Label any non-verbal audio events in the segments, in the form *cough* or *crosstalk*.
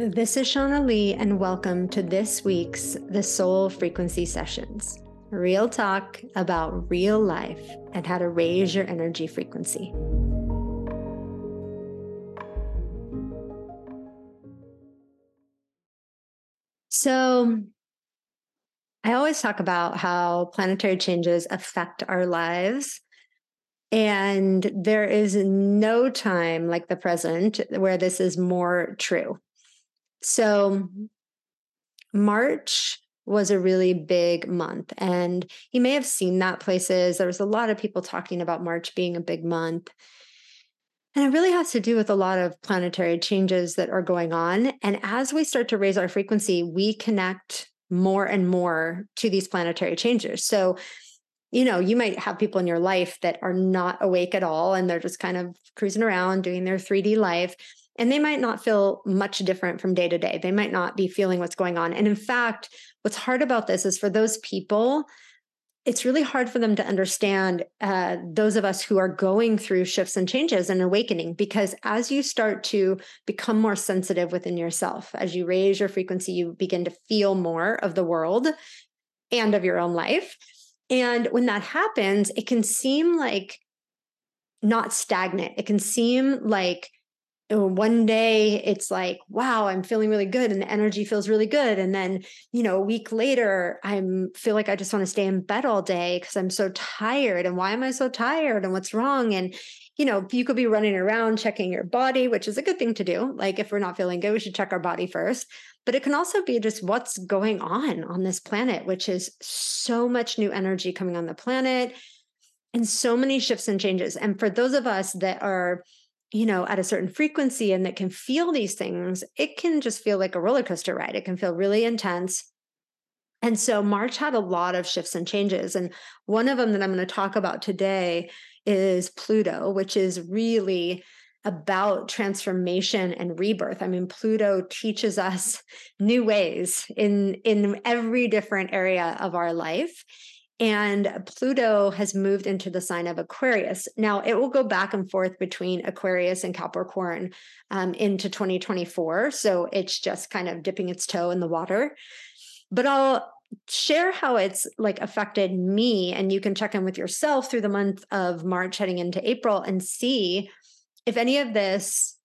This is Shauna Lee, and welcome to this week's The Soul Frequency Sessions real talk about real life and how to raise your energy frequency. So, I always talk about how planetary changes affect our lives. And there is no time like the present where this is more true. So, March was a really big month. And you may have seen that places. There was a lot of people talking about March being a big month. And it really has to do with a lot of planetary changes that are going on. And as we start to raise our frequency, we connect more and more to these planetary changes. So, you know, you might have people in your life that are not awake at all and they're just kind of cruising around doing their 3D life. And they might not feel much different from day to day. They might not be feeling what's going on. And in fact, what's hard about this is for those people, it's really hard for them to understand uh, those of us who are going through shifts and changes and awakening because as you start to become more sensitive within yourself as you raise your frequency you begin to feel more of the world and of your own life and when that happens it can seem like not stagnant it can seem like Uh, one day it's like wow i'm feeling really good and the energy feels really good and then you know a week later i'm feel like i just want to stay in bed all day because i'm so tired and why am i so tired and what's wrong and you know you could be running around checking your body which is a good thing to do like if we're not feeling good we should check our body first but it can also be just what's going on on this planet which is so much new energy coming on the planet and so many shifts and changes and for those of us that are you know, at a certain frequency and that can feel these things, it can just feel like a roller coaster ride. It can feel really intense. And so March had a lot of shifts and changes. And one of them that I'm going to talk about today is Pluto, which is really about transformation and rebirth. I mean, Pluto teaches us *laughs* new ways in in every different area of our life. And Pluto has moved into the sign of Aquarius. Now, it will go back and forth between Aquarius and Capricorn um, into 2024. So it's just kind of dipping its toe in the water. But I'll share how it's like affected me. And you can check in with yourself through the month of March heading into April and see if any of this,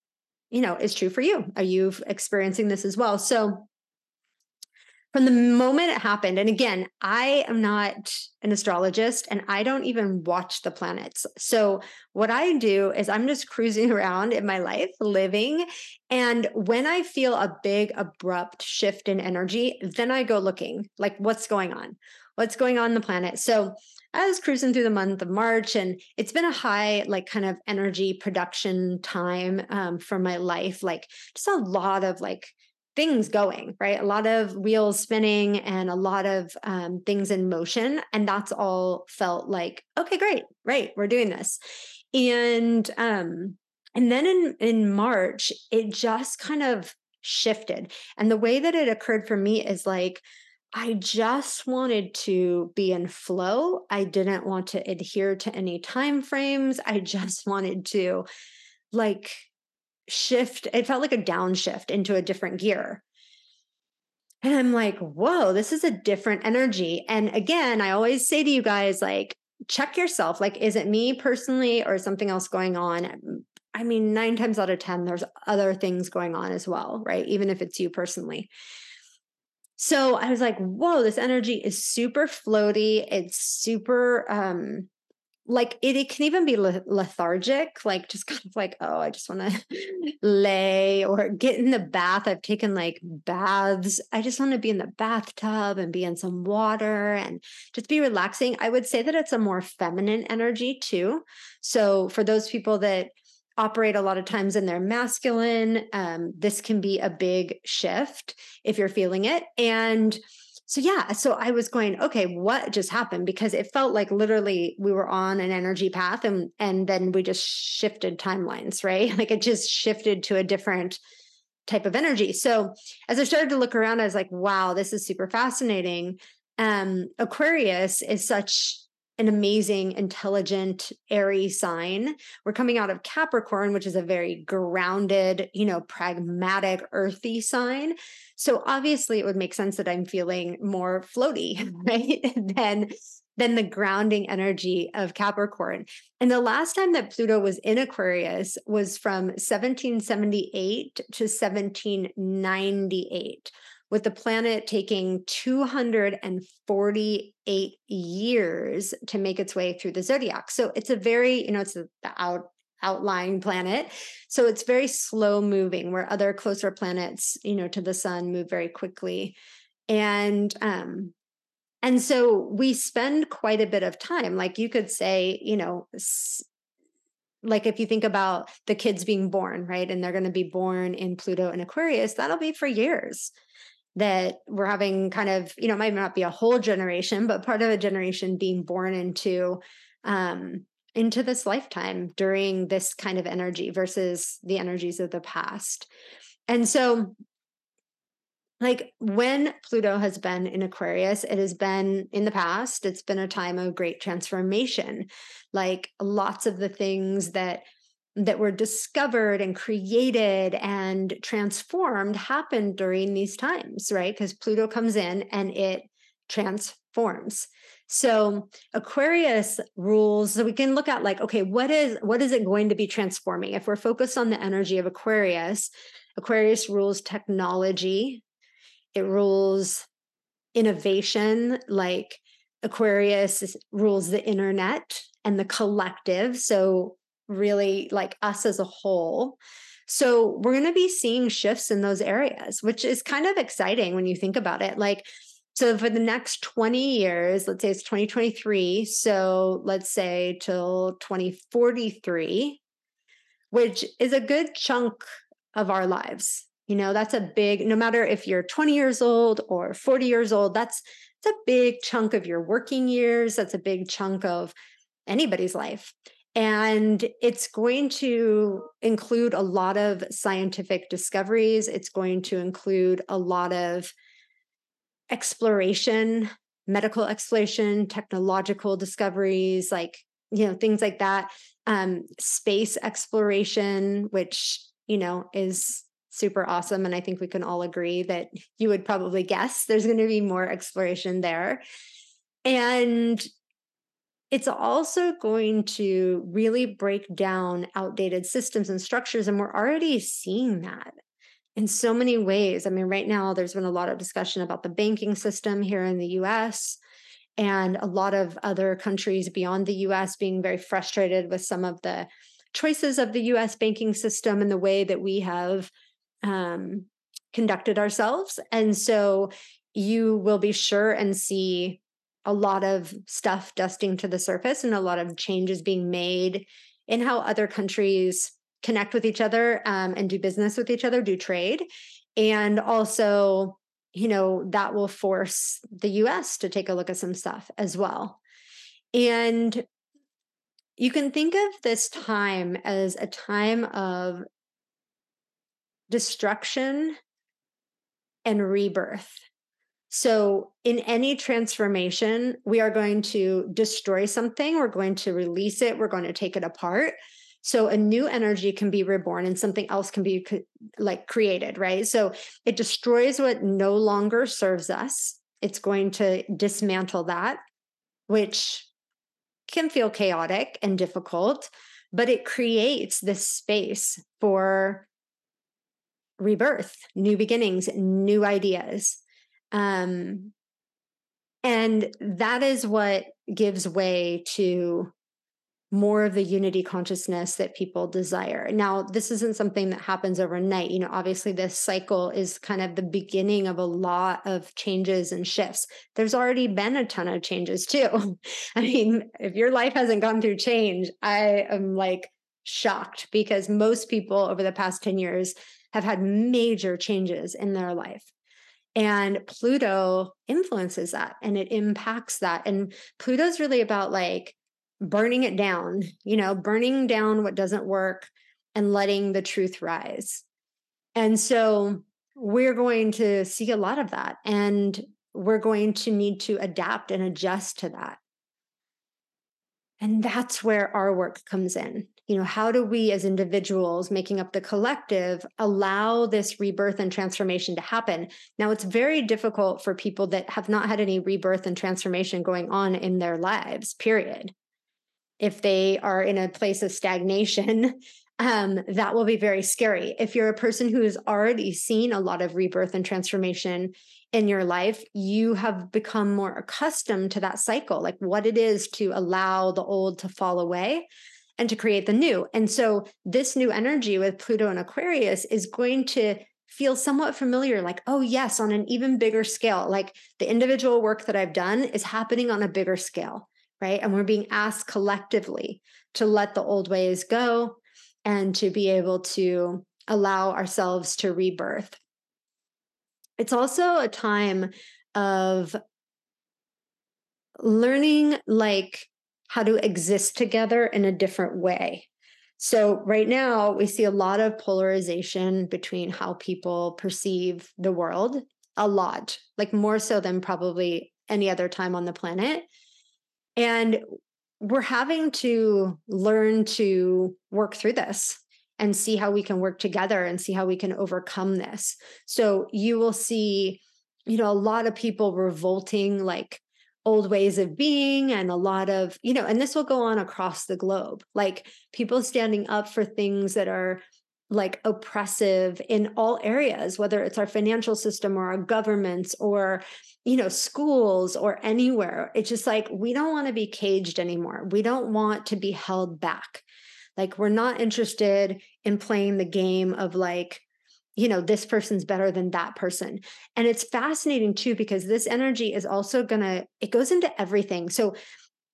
you know, is true for you. Are you experiencing this as well? So from the moment it happened and again i am not an astrologist and i don't even watch the planets so what i do is i'm just cruising *laughs* around in my life living and when i feel a big abrupt shift in energy then i go looking like what's going on what's going on, the planet so I was cruising through the month of March, and it's been a high, like, kind of energy production time um, for my life. Like, just a lot of like things going, right? A lot of wheels spinning and a lot of um, things in motion. And that's all felt like, okay, great, right, we're doing this. And um, and then in in March, it just kind of shifted. And the way that it occurred for me is like, I just wanted to be in flow. I didn't want to adhere to any time frames. I *laughs* just wanted to like shift, it felt like a downshift into a different gear. And I'm like, whoa, this is a different energy. And again, I always say to you guys, like, check yourself. Like, is it me personally or something else going on? I mean, nine times out of 10, there's other things going on as well, right? Even if it's you personally. So I was like, whoa, this energy is super floaty. It's super um like it, it can even be lethargic like just *laughs* kind of like oh i just want to *laughs* lay or get in the bath i've taken like baths i just want to be in the bathtub and be in some water and just be relaxing. I would say that it's a more feminine energy too. So for those people that operate a lot of times in their masculine um, this can be a big shift if you're feeling it. And so yeah so i was going okay what just happened because it felt like literally we were on an energy path and and then we just shifted timelines right *laughs* like it just shifted to a different type of energy so as i started to look around i was like wow this is super fascinating um aquarius is such an amazing, intelligent, airy sign. We're coming out of Capricorn, which is a very grounded, you know, pragmatic, earthy sign. So obviously, it would make sense that I'm feeling more floaty, *laughs* mm-hmm. right? than than the grounding energy of Capricorn. And the last time that Pluto was in Aquarius was from 1778 to 1798 with the planet taking 248 years to make its way through the zodiac. So it's a very, you know, it's the out outlying planet. So it's very slow moving where other closer planets, you know, to the sun move very quickly. And um and so we spend quite a bit of time like you could say, you know, like if you think about the kids being born, right? And they're going to be born in Pluto and Aquarius, that'll be for years that we're having kind of, you know, it might not be a whole generation, but part of a generation being born into um into this lifetime during this kind of energy versus the energies of the past. And so like when Pluto has been in Aquarius, it has been in the past, it's been a time of great transformation. Like lots of the things that that were discovered and created and transformed happened during these times, right? Because Pluto comes in and it transforms. So Aquarius rules, so we can look at like, okay, what is what is it going to be transforming? If we're focused on the energy of Aquarius, Aquarius rules technology, it rules innovation, like Aquarius rules the internet and the collective. So really like us as a whole. So we're going to be seeing shifts in those areas, which is kind of exciting when you think about it. Like, so for the next 20 years, let's say it's 2023. So let's say till 2043, which is a good chunk of our lives. You know, that's a big, no matter if you're 20 years old or 40 years old, that's, that's a big chunk of your working years. That's a big chunk of anybody's life. And it's going to include a lot of scientific discoveries. It's going to include a lot of exploration, medical exploration, technological discoveries, like, you know, things like that. Um, space exploration, which, you know, is super awesome. And I think we can all agree that you would probably guess there's going to be more exploration there. And it's also going to really break down outdated systems and structures. And we're already seeing that in so many ways. I mean, right now, there's been a lot of discussion about the banking system here in the US and a lot of other countries beyond the US being very frustrated with some of the choices of the US banking system and the way that we have um, conducted ourselves. And so you will be sure and see a lot of stuff dusting to the surface and a lot of changes being made in how other countries connect with each other um, and do business with each other, do trade. And also, you know, that will force the US to take a look at some stuff as well. And you can think of this time as a time of destruction and rebirth. So, in any transformation, we are going to destroy something, we're going to release it, we're going to take it apart. So, a new energy can be reborn and something else can be like created, right? So, it destroys what no longer serves us. It's going to dismantle that, which can feel chaotic and difficult, but it creates this space for rebirth, new beginnings, new ideas. Um, and that is what gives way to more of the unity consciousness that people desire. Now, this isn't something that happens overnight. You know, obviously, this cycle is kind of the beginning of a lot of changes and shifts. There's already been a ton of changes too. *laughs* I mean, if your life hasn't gone through change, I am like shocked because most people over the past 10 years have had major changes in their life. And Pluto influences that and it impacts that. And Pluto's really about like burning it down, you know, burning down what doesn't work and letting the truth rise. And so we're going to see a lot of that. And we're going to need to adapt and adjust to that. And that's where our work comes in. You know, how do we as individuals making up the collective allow this rebirth and transformation to happen? Now, it's very difficult for people that have not had any rebirth and transformation going on in their lives, period. If they are in a place of stagnation, *laughs* um, that will be very scary. If you're a person who has already seen a lot of rebirth and transformation in your life, you have become more accustomed to that cycle, like what it is to allow the old to fall away and to create the new. And so, this new energy with Pluto and Aquarius is going to feel somewhat familiar like, oh, yes, on an even bigger scale. Like the individual work that I've done is happening on a bigger scale, right? And we're being asked collectively to let the old ways go and to be able to allow ourselves to rebirth. It's also a time of learning like how to exist together in a different way. So, right now, we see a lot of polarization between how people perceive the world, a lot, like more so than probably any other time on the planet. And we're having to learn to work through this and see how we can work together and see how we can overcome this. So you will see, you know, a lot of people revolting like old ways of being and a lot of, you know, and this will go on across the globe, like people standing up for things that are like oppressive in all areas whether it's our financial system or our governments or you know schools or anywhere. It's just like we don't want to be caged anymore. We don't want to be held back. Like we're not interested in playing the game of like you know this person's better than that person. And it's fascinating too because this energy is also going to it goes into everything. So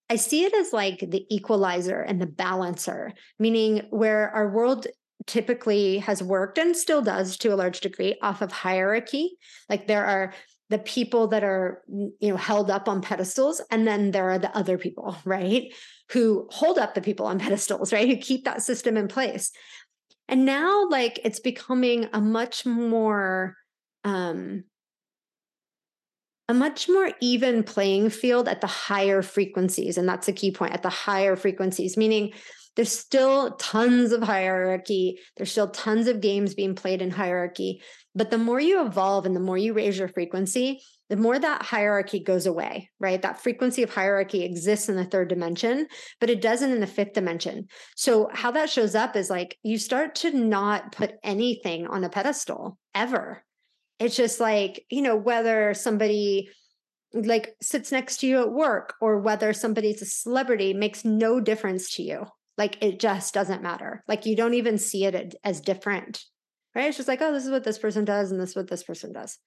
I see it as like the equalizer and the balancer, meaning where our world typically has worked and still does to a large degree off of hierarchy. Like there are the people that are you know held up on pedestals and then there are the other people right who hold up the people on *laughs* pedestals right who keep that system in place and now like it's becoming a much more um a much more even playing field at the higher frequencies and that's a key point at the higher frequencies meaning there's still tons of hierarchy. There's still tons of games being played in hierarchy. But the more you evolve and the more you raise your frequency, the more that hierarchy goes away, right? That frequency of hierarchy exists in the third dimension, but it doesn't in the fifth dimension. So, how that shows up is like you start to not put anything on a pedestal ever. It's just like, you know, whether somebody like sits next to you at work or whether somebody's a celebrity makes no difference to you like it just doesn't matter. Like you don't even see it as different. Right? It's just like, oh, this is what this person does and this is what this person does.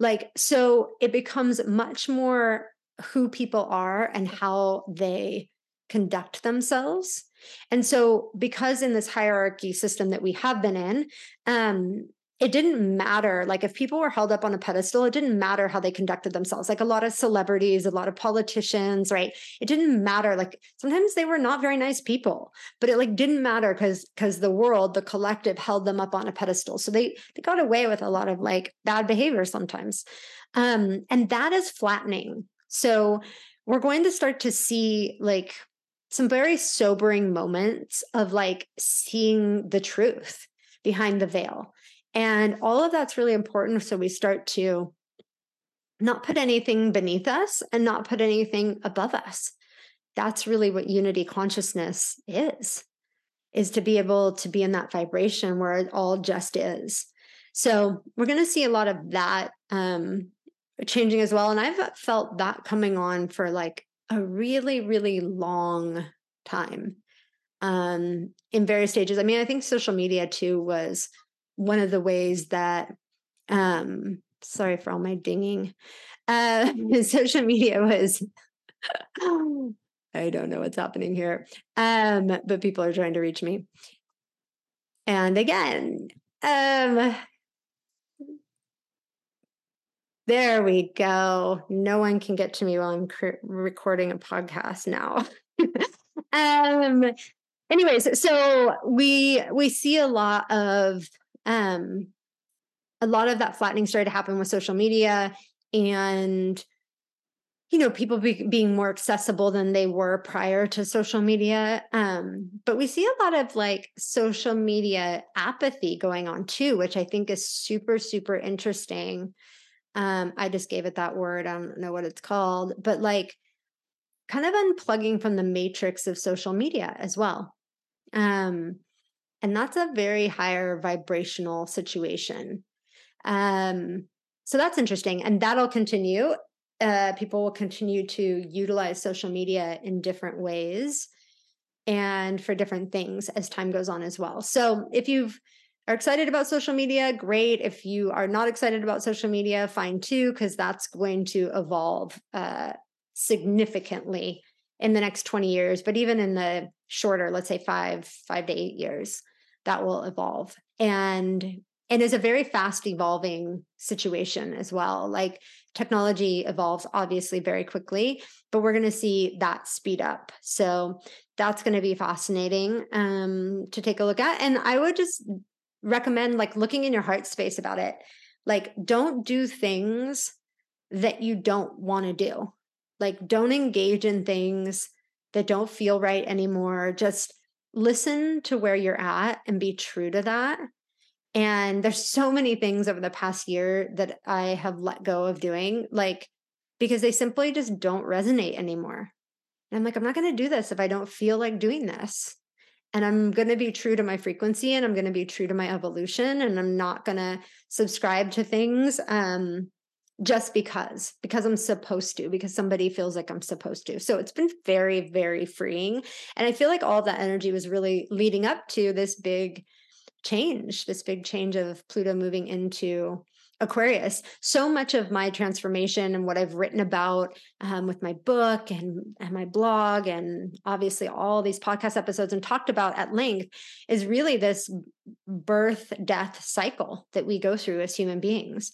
Like, so it becomes much more who people are and how they conduct themselves. And so, because in this hierarchy system that we have been in, um, it didn't matter. Like if people were held up on a pedestal, it didn't matter how they conducted themselves. Like a lot of celebrities, a lot of politicians, right? It didn't matter. Like sometimes they were not very nice people, but it like didn't matter because because the world, the collective held them up on a pedestal. So they they got away with a lot of like bad behavior sometimes. Um, and that is flattening. So we're going to start to see like some very sobering moments of like seeing the truth behind the veil and all of that's really important. So we start to not put anything beneath us and not put anything above us. That's really what unity consciousness is, is to be able to be in that vibration where it all just is. So we're going to see a lot of that um, changing as well. And I've felt that coming on for like a really, really long time um, in various stages. I mean, I think social media too was one of the ways that um sorry for all my dinging uh *laughs* social media was I don't know what's happening here. Um, but people are trying to reach me. And again, um, there we go. No one can get to me while I'm cr- recording a podcast now. *laughs* um, anyways, so we we see a lot of um, a lot of that flattening started to happen with social media and you know people be, being more accessible than they were prior to social media um, but we see a lot of like social media apathy going on too which i think is super super interesting. Um, i just gave it that word i don't know what it's called but like kind of unplugging from the matrix of social media as well. Um, and that's a very higher vibrational situation um, so that's interesting and that'll continue uh, people will continue to utilize social media in different ways and for different things as time goes on as well. So if you are excited about social media, great. If you are not excited about social media, fine too, because that's going to evolve uh, significantly in the next 20 years. But even in the shorter, let's say five, five to eight years, that will evolve. And and is a very fast evolving situation as well. Like technology evolves obviously very quickly, but we're going to see that speed up. So that's going to be fascinating um, to take a look at. And I would just recommend like looking in your heart space about it. Like, don't do things that you don't want to do. Like, don't engage in things that don't feel right anymore. Just listen to where you're at and be true to that and there's so many things over the past year that I have let go of doing, like because they simply just don't resonate anymore. And I'm like, I'm not going to do this if I don't feel like doing this. And I'm going to be true to my frequency and I'm going to be true to my evolution. And I'm not going to subscribe to things um, just because, because I'm supposed to, because somebody feels like I'm supposed to. So it's been very, very freeing. And I feel like all that energy was really leading up to this big change, this big change of Pluto moving into Aquarius. So much of my transformation and what I've written about um, with my book and, and my blog, and obviously all these podcast episodes and talked about at length, is really this birth death cycle that we go through as human beings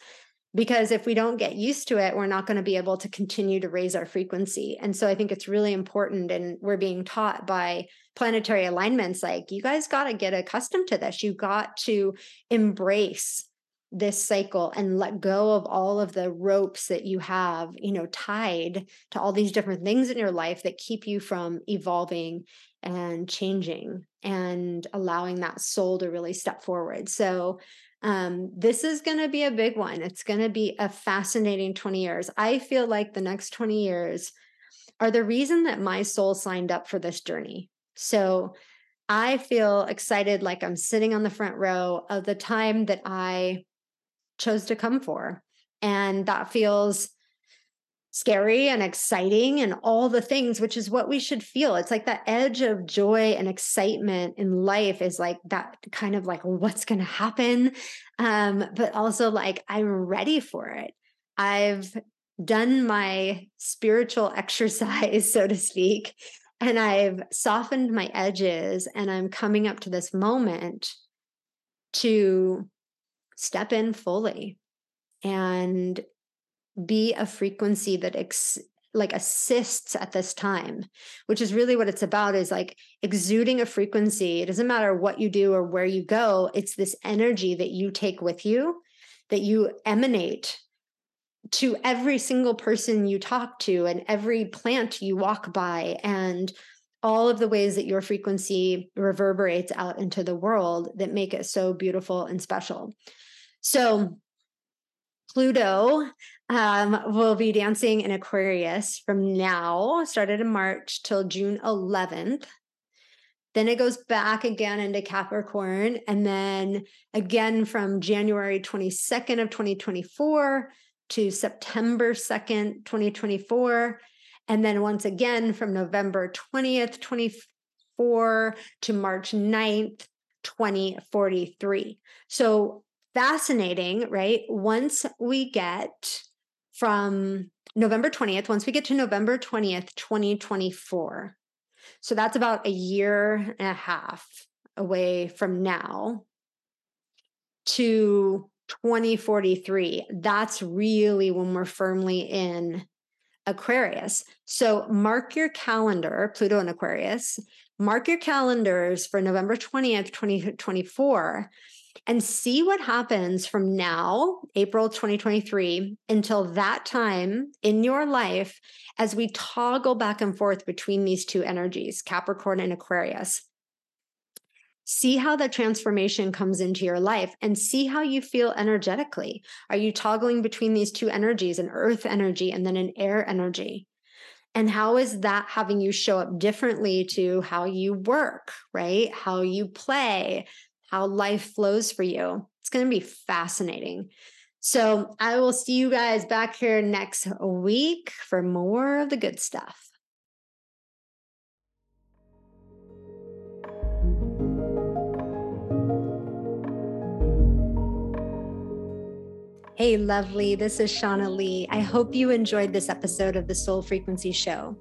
because if we don't get used to it we're not going to be able to continue to raise our frequency. And so i think it's really important and we're being taught by planetary alignments like you guys got to get accustomed to this. You got to embrace this cycle and let go of all of the ropes that you have you know tied to all these different things in your life that keep you from evolving and changing and allowing that soul to really step forward. So um, this is going to be a big one. It's going to be a fascinating 20 years. I feel like the next 20 years are the reason that my soul signed up for this journey. So I feel excited like I'm sitting on the front row of the time that I chose to come for. And that feels scary and exciting and all the things, which is what we should feel. It's like that edge of joy and excitement in life is like that kind of like, what's going to happen? Um, but also like, I'm ready for it. I've done my spiritual *laughs* exercise, so to speak, and I've softened my edges and I'm coming up to this moment to step in fully and be a frequency that ex- like assists at this time which is really what it's about is like exuding a frequency. It doesn't matter what you do or where you go it's this energy that you take with you that you emanate to every single person you talk to and every plant you walk by and all of the ways that your frequency reverberates out into the world that make it so beautiful and special. So Pluto um, will be dancing in Aquarius from now, started in March till June 11th. Then it goes back again into Capricorn. And then again from January 22nd of 2024 to September 2nd, 2024. And then once again from November 20th, 24 to March 9th, 2043. So fascinating, right? Once we get from November 20th, once we get to November 20th, 2024, so that's about a year and a half away from now to 2043. That's really when we're firmly in Aquarius. So mark your calendar, Pluto and Aquarius, mark your calendars for November 20th, 2024 and see what happens from now, April 2023, until that time in your life as we toggle back and forth between these two energies, Capricorn and Aquarius. See how the transformation comes into your life and see how you feel energetically. Are you toggling between these two energies, an earth energy and then an air energy? And how is that having you show up differently to how you work, right? How you play, how life flows for you. It's going to be fascinating. So I will see you guys back here next week for more of the good stuff. Hey, lovely. This is Shauna Lee. I hope you enjoyed this episode of the Soul Frequency Show.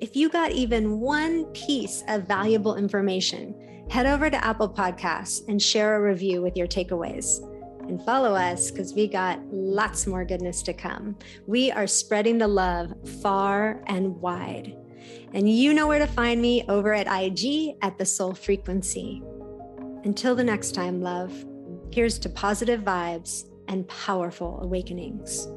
If you got even one piece of valuable information, head over to Apple Podcasts and share a review with your takeaways. And follow us because we got lots more goodness to come. We are spreading the love far and wide. And you know where to find me over at IG at the Soul Frequency. Until the next time, love, here's to positive vibes and powerful awakenings.